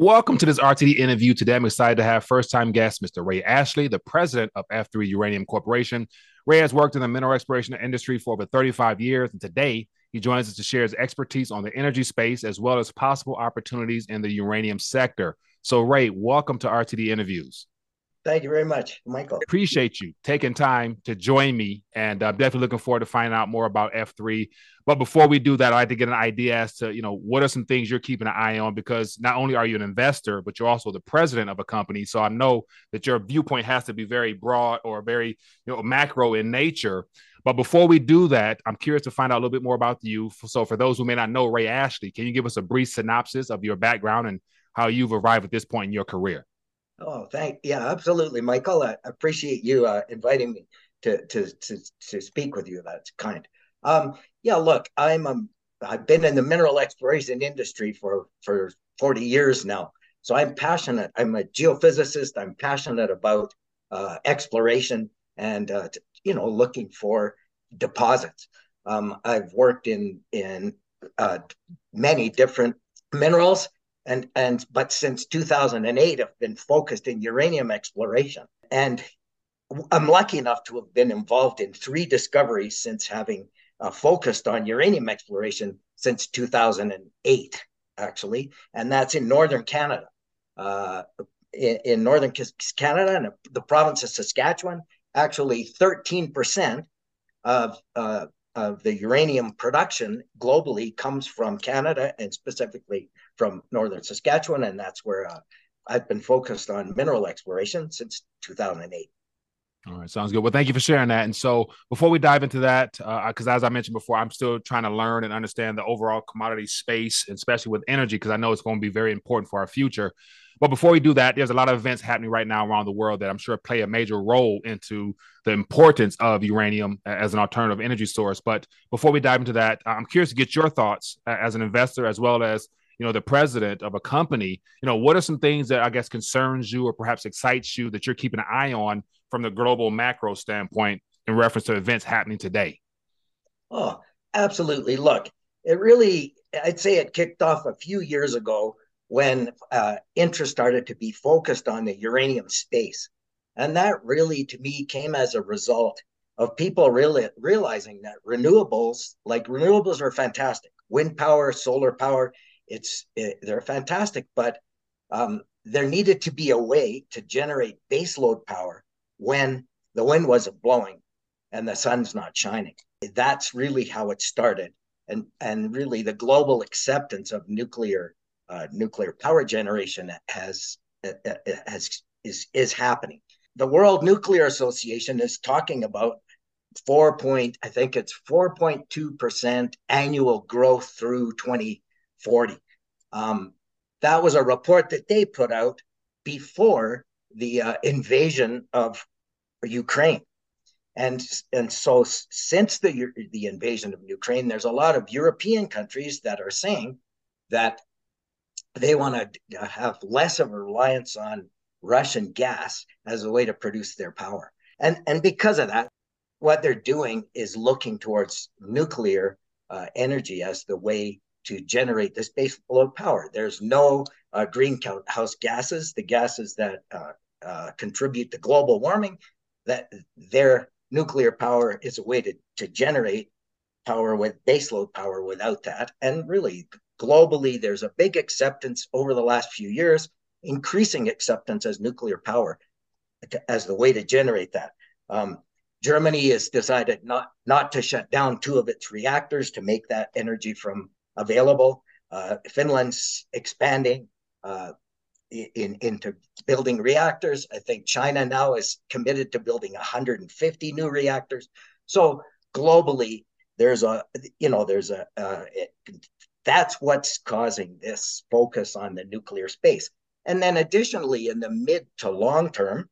Welcome to this RTD interview. Today, I'm excited to have first time guest, Mr. Ray Ashley, the president of F3 Uranium Corporation. Ray has worked in the mineral exploration industry for over 35 years, and today he joins us to share his expertise on the energy space as well as possible opportunities in the uranium sector. So, Ray, welcome to RTD interviews. Thank you very much, Michael. Appreciate you taking time to join me, and I'm definitely looking forward to finding out more about F3. But before we do that, I'd like to get an idea as to you know what are some things you're keeping an eye on because not only are you an investor, but you're also the president of a company. So I know that your viewpoint has to be very broad or very you know macro in nature. But before we do that, I'm curious to find out a little bit more about you. So for those who may not know Ray Ashley, can you give us a brief synopsis of your background and how you've arrived at this point in your career? Oh, thank yeah, absolutely, Michael. I appreciate you uh, inviting me to, to to to speak with you. That's kind. Um, yeah, look, I'm um, I've been in the mineral exploration industry for for 40 years now. So I'm passionate. I'm a geophysicist. I'm passionate about uh, exploration and uh, you know looking for deposits. Um, I've worked in in uh, many different minerals and and but since 2008 i've been focused in uranium exploration. And i'm lucky enough to have been involved in three discoveries since having uh, focused on uranium exploration since 2008 actually. And that's in northern canada. Uh, in, in, northern canada and the province of saskatchewan actually 13% of uh, of the uranium production globally comes from Canada and specifically from northern Saskatchewan, and that's where uh, I've been focused on mineral exploration since 2008. All right, sounds good. Well, thank you for sharing that. And so, before we dive into that, because uh, as I mentioned before, I'm still trying to learn and understand the overall commodity space, especially with energy, because I know it's going to be very important for our future. But before we do that, there's a lot of events happening right now around the world that I'm sure play a major role into the importance of uranium as an alternative energy source. But before we dive into that, I'm curious to get your thoughts as an investor as well as you know the president of a company you know what are some things that i guess concerns you or perhaps excites you that you're keeping an eye on from the global macro standpoint in reference to events happening today oh absolutely look it really i'd say it kicked off a few years ago when uh, interest started to be focused on the uranium space. And that really, to me, came as a result of people really realizing that renewables, like renewables, are fantastic. Wind power, solar power, it's it, they're fantastic, but um, there needed to be a way to generate baseload power when the wind wasn't blowing and the sun's not shining. That's really how it started, and and really the global acceptance of nuclear uh, nuclear power generation has uh, uh, has is is happening. The World Nuclear Association is talking about four point I think it's four point two percent annual growth through twenty forty. Um, that was a report that they put out before the uh, invasion of Ukraine. And, and so since the, the invasion of Ukraine, there's a lot of European countries that are saying that they want to have less of a reliance on Russian gas as a way to produce their power. And, and because of that, what they're doing is looking towards nuclear uh, energy as the way to generate this base load power. There's no uh, greenhouse gases, the gases that uh, uh, contribute to global warming, that their nuclear power is a way to, to generate power with baseload power without that. And really, globally, there's a big acceptance over the last few years, increasing acceptance as nuclear power as the way to generate that. Um, Germany has decided not not to shut down two of its reactors to make that energy from available. Uh, Finland's expanding uh, in, into building reactors. I think China now is committed to building 150 new reactors. So globally, there's a you know there's a uh, that's what's causing this focus on the nuclear space. And then additionally, in the mid to long term,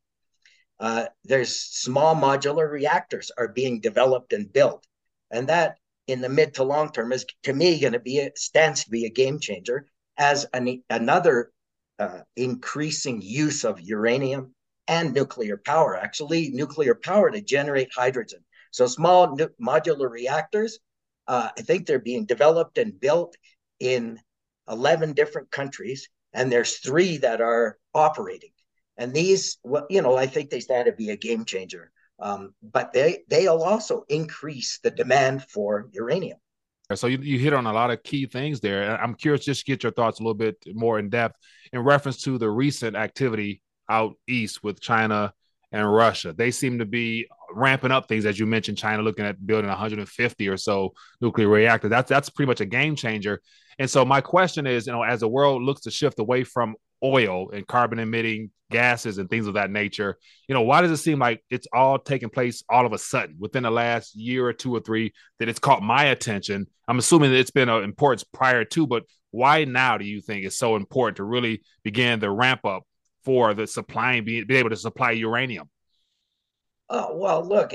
uh, there's small modular reactors are being developed and built. And that in the mid to long term is to me going to be a, stands to be a game changer as an, another uh, increasing use of uranium and nuclear power, actually nuclear power to generate hydrogen. So small modular reactors uh, I think they're being developed and built in 11 different countries. and there's three that are operating. And these, well, you know, I think they stand to be a game changer. Um, but they they'll also increase the demand for uranium. So you, you hit on a lot of key things there. I'm curious just get your thoughts a little bit more in depth in reference to the recent activity out east with China and Russia. They seem to be ramping up things, as you mentioned. China looking at building 150 or so nuclear reactors. That's that's pretty much a game changer. And so my question is, you know, as the world looks to shift away from oil and carbon emitting gases and things of that nature, you know, why does it seem like it's all taking place all of a sudden within the last year or two or three that it's caught my attention? I'm assuming that it's been of importance prior to, but why now do you think it's so important to really begin the ramp up for the supplying, be, be able to supply uranium? Oh, well, look,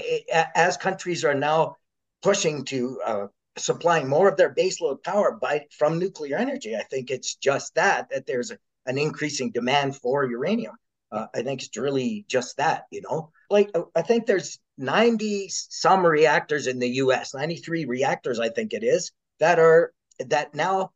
as countries are now pushing to uh, supplying more of their baseload power by from nuclear energy. I think it's just that that there's a, an increasing demand for uranium. Uh, I think it's really just that, you know. Like I think there's 90 some reactors in the U.S., 93 reactors, I think it is, that are that now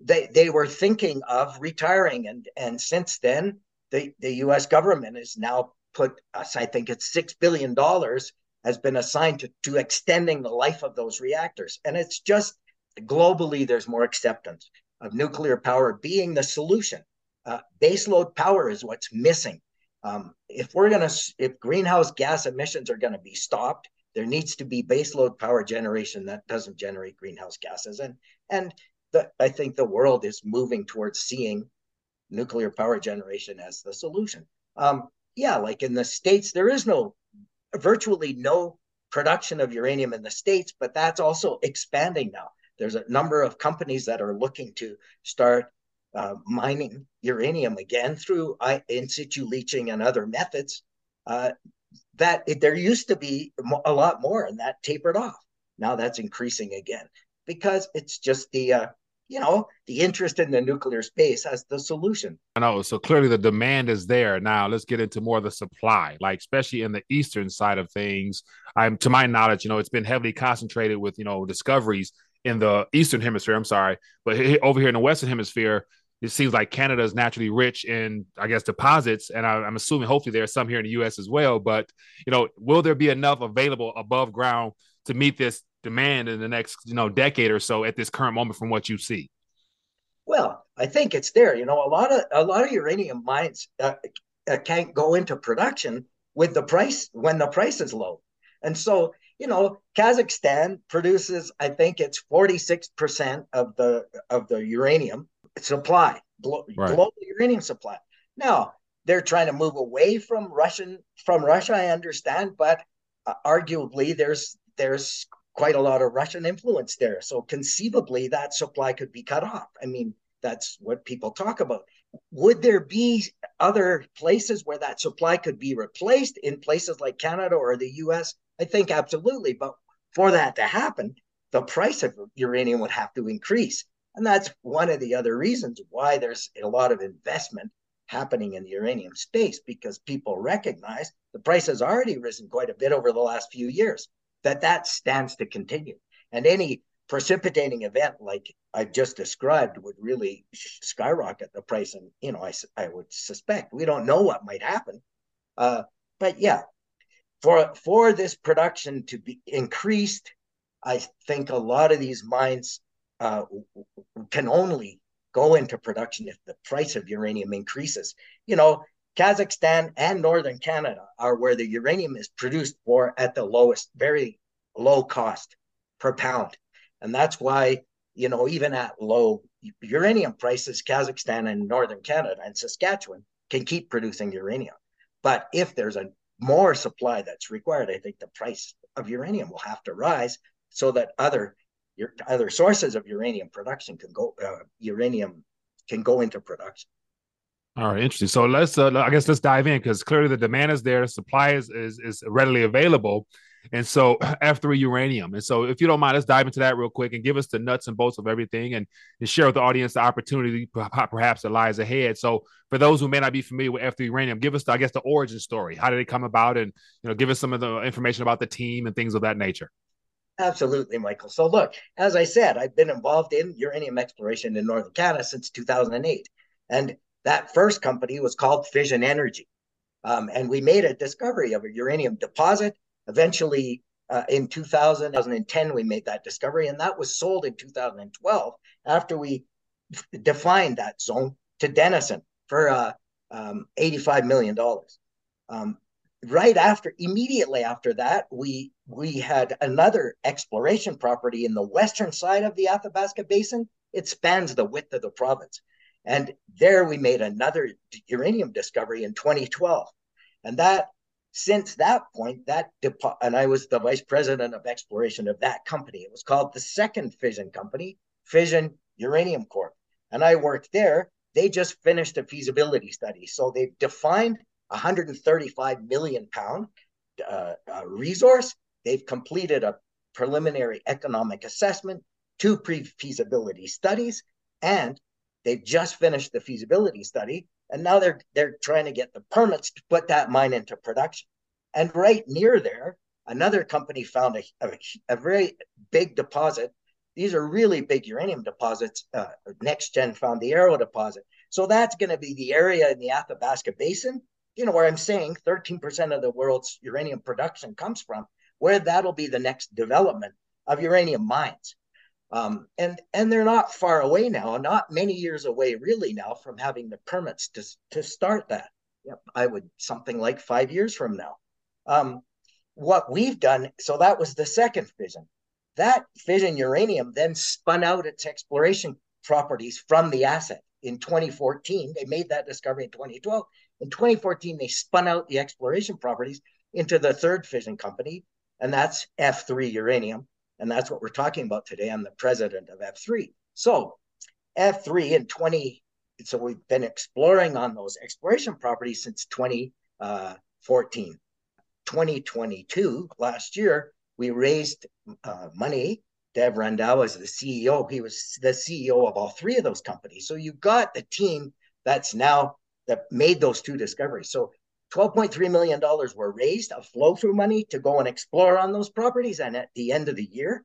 they they were thinking of retiring, and and since then the the U.S. government has now put us, I think it's six billion dollars has been assigned to, to extending the life of those reactors. And it's just globally, there's more acceptance of nuclear power being the solution. Uh, baseload power is what's missing. Um, if we're going to, if greenhouse gas emissions are going to be stopped, there needs to be baseload power generation that doesn't generate greenhouse gases. And, and the, I think the world is moving towards seeing nuclear power generation as the solution. Um, yeah, like in the States, there is no virtually no production of uranium in the States, but that's also expanding now. There's a number of companies that are looking to start uh, mining uranium again through in situ leaching and other methods. Uh, that it, there used to be a lot more, and that tapered off. Now that's increasing again because it's just the uh, you know, the interest in the nuclear space as the solution. I know. So clearly the demand is there. Now let's get into more of the supply, like especially in the eastern side of things. I'm to my knowledge, you know, it's been heavily concentrated with, you know, discoveries in the eastern hemisphere. I'm sorry, but over here in the western hemisphere, it seems like Canada is naturally rich in, I guess, deposits, and I, am assuming hopefully there are some here in the U.S. as well. But you know, will there be enough available above ground to meet this demand in the next you know decade or so at this current moment from what you see? Well, I think it's there. You know, a lot of a lot of uranium mines uh, uh, can't go into production with the price when the price is low, and so you know Kazakhstan produces I think it's forty six percent of the of the uranium supply, glo- right. global uranium supply. Now they're trying to move away from Russian from Russia, I understand, but uh, arguably there's there's quite a lot of Russian influence there. So conceivably, that supply could be cut off. I mean, that's what people talk about. Would there be other places where that supply could be replaced in places like Canada or the US? I think absolutely. But for that to happen, the price of uranium would have to increase. And that's one of the other reasons why there's a lot of investment happening in the uranium space because people recognize the price has already risen quite a bit over the last few years that that stands to continue. And any precipitating event like I've just described would really skyrocket the price. And, you know, I, I would suspect we don't know what might happen. Uh, but yeah, for, for this production to be increased, I think a lot of these mines uh, can only go into production if the price of uranium increases. You know, Kazakhstan and northern Canada are where the uranium is produced for at the lowest, very low cost per pound. And that's why, you know, even at low uranium prices, Kazakhstan and northern Canada and Saskatchewan can keep producing uranium. But if there's a more supply that's required, I think the price of uranium will have to rise so that other other sources of uranium production can go uh, uranium can go into production. All right, interesting. So let's, uh, I guess, let's dive in because clearly the demand is there, supply is, is is readily available, and so F3 uranium. And so, if you don't mind, let's dive into that real quick and give us the nuts and bolts of everything, and, and share with the audience the opportunity perhaps that lies ahead. So, for those who may not be familiar with F3 uranium, give us, the, I guess, the origin story. How did it come about, and you know, give us some of the information about the team and things of that nature. Absolutely, Michael. So, look, as I said, I've been involved in uranium exploration in northern Canada since 2008. And that first company was called Fission Energy. Um, and we made a discovery of a uranium deposit. Eventually, uh, in 2000, 2010, we made that discovery, and that was sold in 2012 after we defined that zone to Denison for uh, um, $85 million. Um, right after, immediately after that, we we had another exploration property in the western side of the Athabasca Basin. It spans the width of the province. And there we made another uranium discovery in 2012. And that, since that point, that depo- and I was the vice president of exploration of that company. It was called the second fission company, Fission Uranium Corp. And I worked there. They just finished a feasibility study. So they've defined 135 million pound uh, uh, resource. They've completed a preliminary economic assessment, two pre feasibility studies, and they've just finished the feasibility study. And now they're, they're trying to get the permits to put that mine into production. And right near there, another company found a, a, a very big deposit. These are really big uranium deposits. Uh, NexGen found the Arrow deposit. So that's going to be the area in the Athabasca Basin you know, where I'm saying 13% of the world's uranium production comes from, where that'll be the next development of uranium mines. Um, and and they're not far away now, not many years away really now from having the permits to to start that. Yep, I would something like five years from now. Um, what we've done, so that was the second fission. That fission uranium then spun out its exploration properties from the asset in 2014. They made that discovery in 2012. In 2014, they spun out the exploration properties into the third fission company, and that's F3 Uranium. And that's what we're talking about today. I'm the president of F3. So F3 in 20, so we've been exploring on those exploration properties since 2014. 2022, last year, we raised uh, money. Dev Randhawa was the CEO. He was the CEO of all three of those companies. So you got the team that's now that made those two discoveries. So $12.3 million were raised of flow through money to go and explore on those properties. And at the end of the year,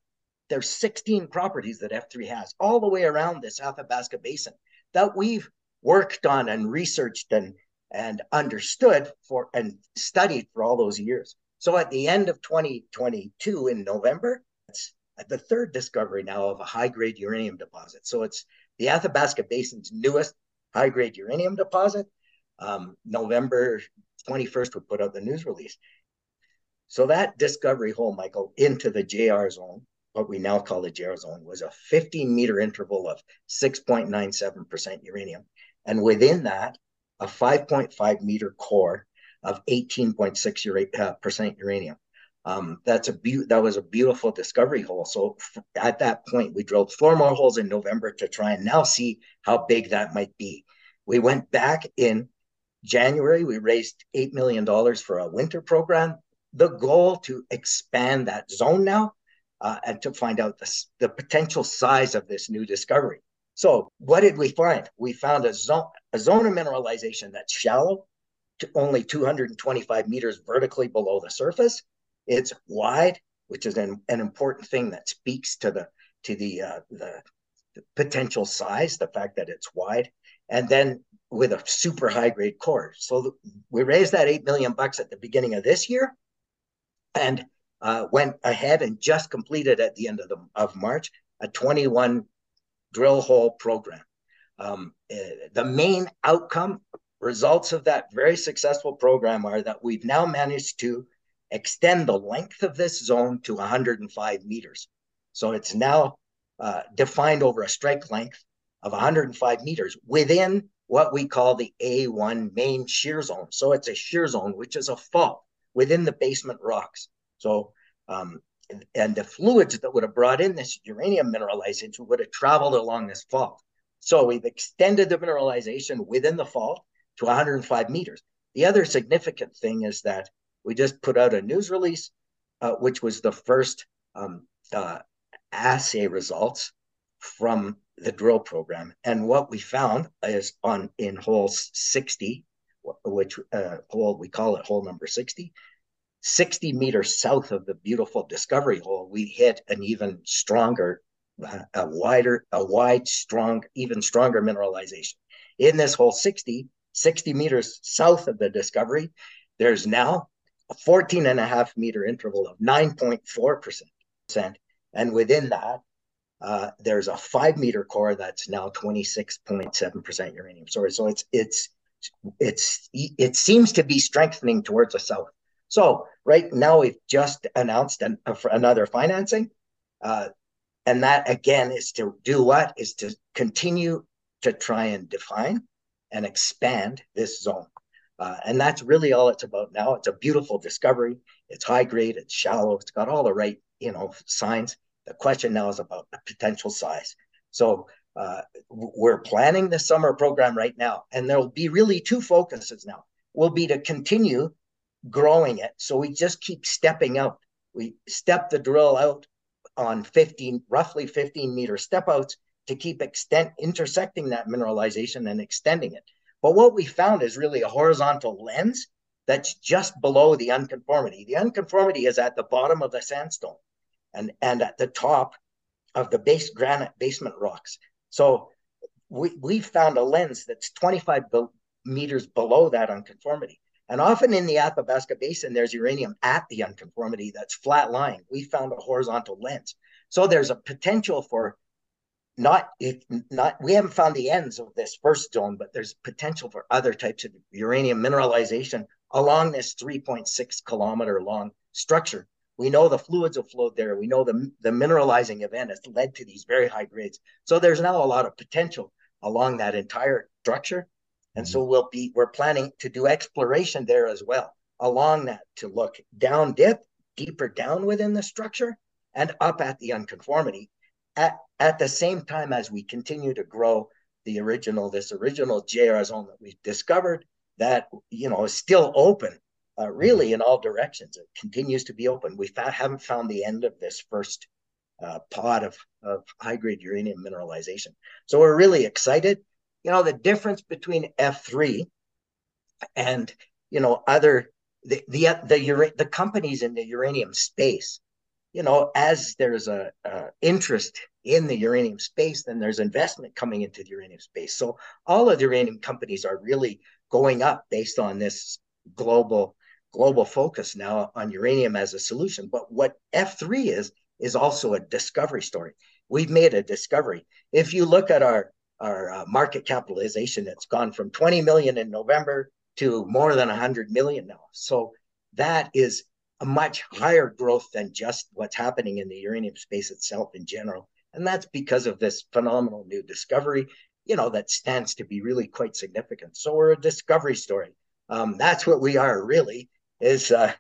there's 16 properties that F3 has all the way around this Athabasca Basin that we've worked on and researched and, and understood for and studied for all those years. So at the end of 2022 in November, it's the third discovery now of a high grade uranium deposit. So it's the Athabasca Basin's newest high grade uranium deposit. Um, November 21st, we put out the news release. So that discovery hole, Michael, into the JR zone, what we now call the JR zone, was a 15 meter interval of 6.97% uranium. And within that, a 5.5 meter core of 18.6% uh, uranium. Um, that's a be- that was a beautiful discovery hole. So f- at that point, we drilled four more holes in November to try and now see how big that might be. We went back in January. We raised eight million dollars for a winter program. The goal to expand that zone now uh, and to find out the, the potential size of this new discovery. So, what did we find? We found a zone a zone of mineralization that's shallow, to only 225 meters vertically below the surface it's wide, which is an, an important thing that speaks to the to the, uh, the potential size, the fact that it's wide, and then with a super high grade core. So we raised that eight million bucks at the beginning of this year, and uh, went ahead and just completed at the end of the of March a 21 drill hole program. Um, uh, the main outcome results of that very successful program are that we've now managed to extend the length of this zone to 105 meters. So it's now uh, defined over a strike length of 105 meters within what we call the A1 main shear zone. So it's a shear zone, which is a fault within the basement rocks. So, um, and the fluids that would have brought in this uranium mineralization would have traveled along this fault. So we've extended the mineralization within the fault to 105 meters. The other significant thing is that we just put out a news release, uh, which was the first um, uh, assay results from the drill program. And what we found is on in hole 60, which uh, hole we call it hole number 60, 60 meters south of the beautiful discovery hole, we hit an even stronger, uh, a wider, a wide, strong, even stronger mineralization. in this hole 60, 60 meters south of the discovery, there's now a 14 and a half meter interval of 9.4%. And within that, uh, there's a five meter core that's now 26.7% uranium. Sorry, so it's it's it's it seems to be strengthening towards the south. So right now we've just announced an, uh, another financing, uh, and that again is to do what is to continue to try and define and expand this zone. Uh, and that's really all it's about now. It's a beautiful discovery. It's high grade. It's shallow. It's got all the right, you know, signs. The question now is about the potential size. So uh, we're planning the summer program right now, and there'll be really two focuses now. Will be to continue growing it. So we just keep stepping out. We step the drill out on 15, roughly 15 meter step outs to keep extent intersecting that mineralization and extending it. But what we found is really a horizontal lens that's just below the unconformity. The unconformity is at the bottom of the sandstone and, and at the top of the base granite basement rocks. So we, we found a lens that's 25 be- meters below that unconformity. And often in the Athabasca Basin, there's uranium at the unconformity that's flat lying. We found a horizontal lens. So there's a potential for not if not we haven't found the ends of this first zone, but there's potential for other types of uranium mineralization along this 3.6 kilometer long structure. We know the fluids have flowed there. We know the, the mineralizing event has led to these very high grades. So there's now a lot of potential along that entire structure. And mm-hmm. so we'll be we're planning to do exploration there as well along that to look down dip, deeper down within the structure and up at the unconformity at, at the same time as we continue to grow the original, this original JR zone that we've discovered that, you know, is still open uh, really in all directions. It continues to be open. We fa- haven't found the end of this first uh, pod of, of high grade uranium mineralization. So we're really excited. You know, the difference between F3 and, you know, other, the, the, the, the companies in the uranium space you know, as there's a, a, interest in the uranium space, then there's investment coming into the uranium space. So all of the uranium companies are really going up based on this global global focus now on uranium as a solution. But what F3 is is also a discovery story. We've made a discovery. If you look at our our uh, market capitalization, it's gone from 20 million in November to more than 100 million now. So that is a much higher growth than just what's happening in the uranium space itself in general. And that's because of this phenomenal new discovery, you know, that stands to be really quite significant. So we're a discovery story. Um, that's what we are really is, uh,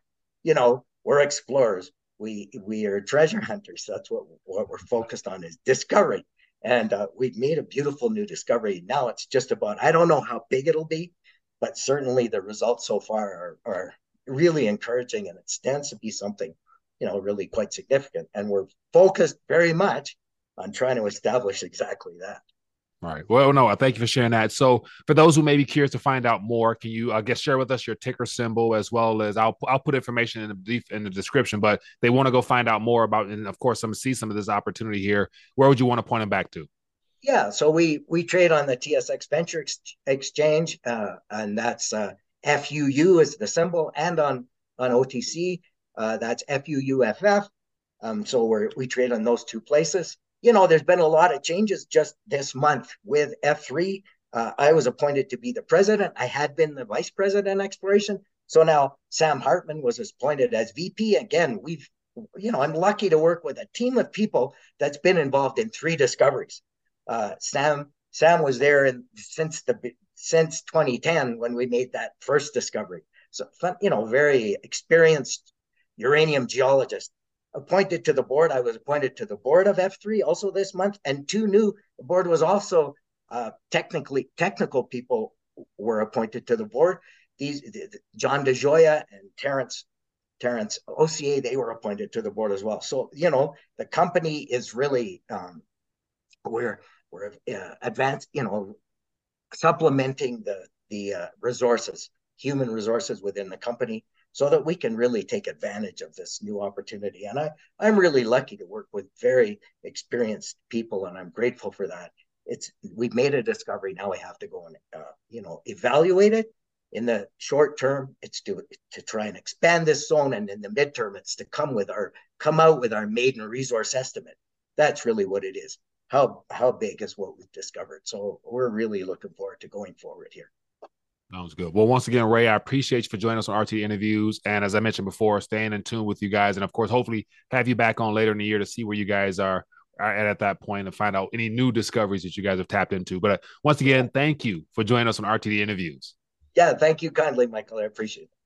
you know, we're explorers. We, we are treasure hunters. That's what, what we're focused on is discovery. And uh, we've made a beautiful new discovery. Now it's just about, I don't know how big it'll be, but certainly the results so far are, are really encouraging and it stands to be something, you know, really quite significant. And we're focused very much on trying to establish exactly that. All right. Well, no, thank you for sharing that. So, for those who may be curious to find out more, can you, I guess, share with us your ticker symbol as well as I'll I'll put information in the in the description. But they want to go find out more about, and of course, some see some of this opportunity here. Where would you want to point them back to? Yeah, so we we trade on the TSX Venture Ex- Exchange, uh, and that's uh, FUU is the symbol, and on on OTC, uh, that's FUUFF. Um, so we we trade on those two places. You know, there's been a lot of changes just this month with F3. Uh, I was appointed to be the president. I had been the vice president exploration. So now Sam Hartman was appointed as VP. Again, we've, you know, I'm lucky to work with a team of people that's been involved in three discoveries. Uh, Sam Sam was there in, since the since 2010 when we made that first discovery. So, you know, very experienced uranium geologist. Appointed to the board, I was appointed to the board of F3 also this month, and two new. The board was also uh, technically technical people were appointed to the board. These John DeJoya and Terrence Terrence OCA they were appointed to the board as well. So you know, the company is really um, we're we're uh, advanced, you know, supplementing the the uh, resources, human resources within the company, so that we can really take advantage of this new opportunity. And I I'm really lucky to work with very experienced people, and I'm grateful for that. it's we've made a discovery. Now we have to go and uh, you know evaluate it. In the short term, it's to to try and expand this zone, and in the midterm, it's to come with our come out with our maiden resource estimate. That's really what it is. How how big is what we've discovered? So we're really looking forward to going forward here. Sounds good. Well, once again, Ray, I appreciate you for joining us on RT interviews. And as I mentioned before, staying in tune with you guys. And of course, hopefully have you back on later in the year to see where you guys are, are at at that point and find out any new discoveries that you guys have tapped into. But uh, once again, thank you for joining us on RTD interviews. Yeah, thank you kindly, Michael. I appreciate it.